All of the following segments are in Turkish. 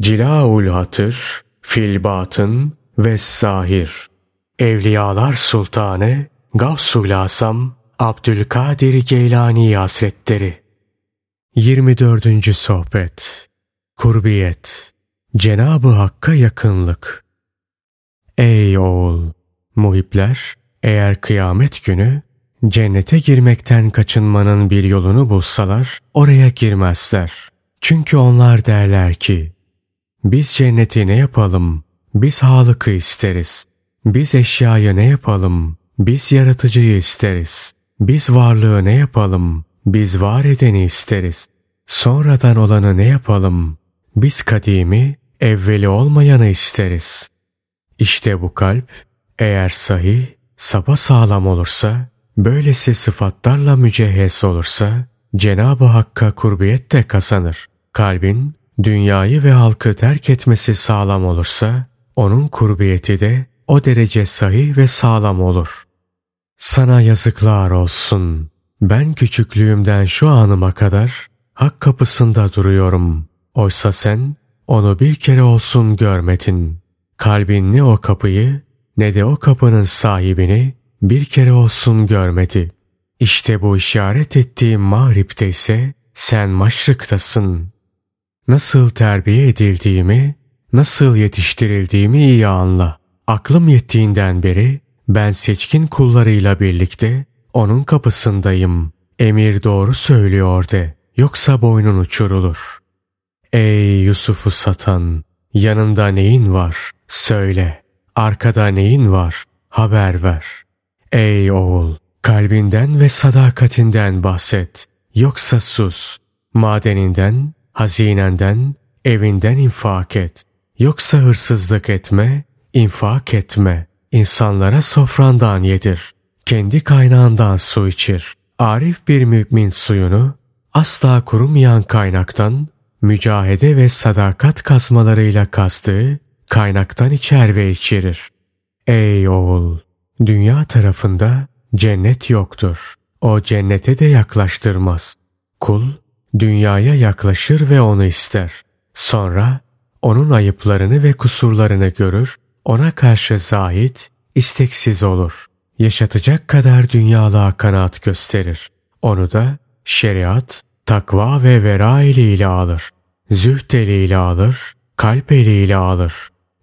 Cilaul Hatır, Filbatın ve Zahir. Evliyalar Sultanı Gavsul Asam Abdülkadir Geylani Hazretleri 24. Sohbet Kurbiyet Cenabı Hakk'a yakınlık Ey oğul! Muhipler eğer kıyamet günü cennete girmekten kaçınmanın bir yolunu bulsalar oraya girmezler. Çünkü onlar derler ki biz cenneti ne yapalım? Biz halıkı isteriz. Biz eşyayı ne yapalım? Biz yaratıcıyı isteriz. Biz varlığı ne yapalım? Biz var edeni isteriz. Sonradan olanı ne yapalım? Biz kadimi, evveli olmayanı isteriz. İşte bu kalp eğer sahih, sapa sağlam olursa, böylesi sıfatlarla mücehhez olursa, Cenab-ı Hakk'a kurbiyet de kazanır. Kalbin dünyayı ve halkı terk etmesi sağlam olursa, onun kurbiyeti de o derece sahih ve sağlam olur. Sana yazıklar olsun. Ben küçüklüğümden şu anıma kadar hak kapısında duruyorum. Oysa sen onu bir kere olsun görmedin. Kalbin ne o kapıyı ne de o kapının sahibini bir kere olsun görmedi. İşte bu işaret ettiğim mağripte ise sen maşrıktasın. Nasıl terbiye edildiğimi, nasıl yetiştirildiğimi iyi anla. Aklım yettiğinden beri ben seçkin kullarıyla birlikte onun kapısındayım. Emir doğru söylüyor de, yoksa boynun uçurulur. Ey Yusuf'u satan, yanında neyin var? Söyle. Arkada neyin var? Haber ver. Ey oğul, kalbinden ve sadakatinden bahset. Yoksa sus. Madeninden, hazinenden, evinden infak et. Yoksa hırsızlık etme, infak etme. İnsanlara sofrandan yedir. Kendi kaynağından su içir. Arif bir mümin suyunu asla kurumayan kaynaktan mücahede ve sadakat kazmalarıyla kazdığı kaynaktan içer ve içirir. Ey oğul! Dünya tarafında cennet yoktur. O cennete de yaklaştırmaz. Kul dünyaya yaklaşır ve onu ister. Sonra onun ayıplarını ve kusurlarını görür, ona karşı zahit, isteksiz olur. Yaşatacak kadar dünyalığa kanaat gösterir. Onu da şeriat, takva ve vera eliyle alır. Zühd eliyle alır, kalp eliyle alır.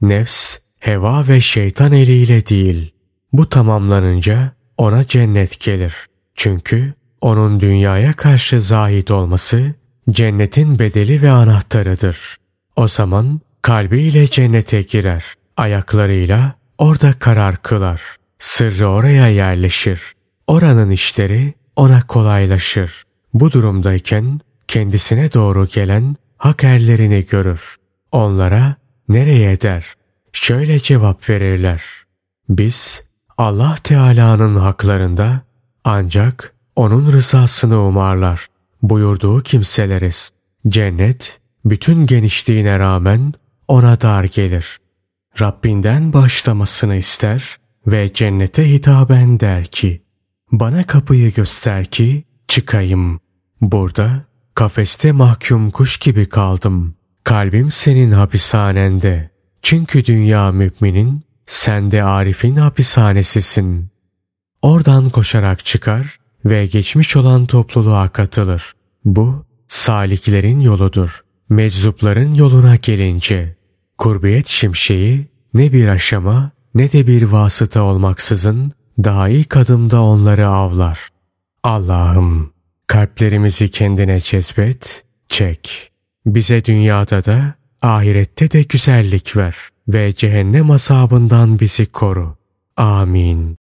Nefs, heva ve şeytan eliyle değil. Bu tamamlanınca ona cennet gelir. Çünkü onun dünyaya karşı zahit olması cennetin bedeli ve anahtarıdır. O zaman kalbiyle cennete girer. Ayaklarıyla orada karar kılar. Sırrı oraya yerleşir. Oranın işleri ona kolaylaşır. Bu durumdayken kendisine doğru gelen hak erlerini görür. Onlara nereye der? Şöyle cevap verirler. Biz Allah Teala'nın haklarında ancak onun rızasını umarlar. Buyurduğu kimseleriz. Cennet bütün genişliğine rağmen ona dar gelir. Rabbinden başlamasını ister ve cennete hitaben der ki, bana kapıyı göster ki çıkayım. Burada kafeste mahkum kuş gibi kaldım. Kalbim senin hapishanende. Çünkü dünya müminin, sen de Arif'in hapishanesisin. Oradan koşarak çıkar ve geçmiş olan topluluğa katılır. Bu, saliklerin yoludur. Meczupların yoluna gelince, kurbiyet şimşeği ne bir aşama ne de bir vasıta olmaksızın daha ilk adımda onları avlar. Allah'ım kalplerimizi kendine cezbet, çek. Bize dünyada da ahirette de güzellik ver ve cehennem azabından bizi koru. Amin.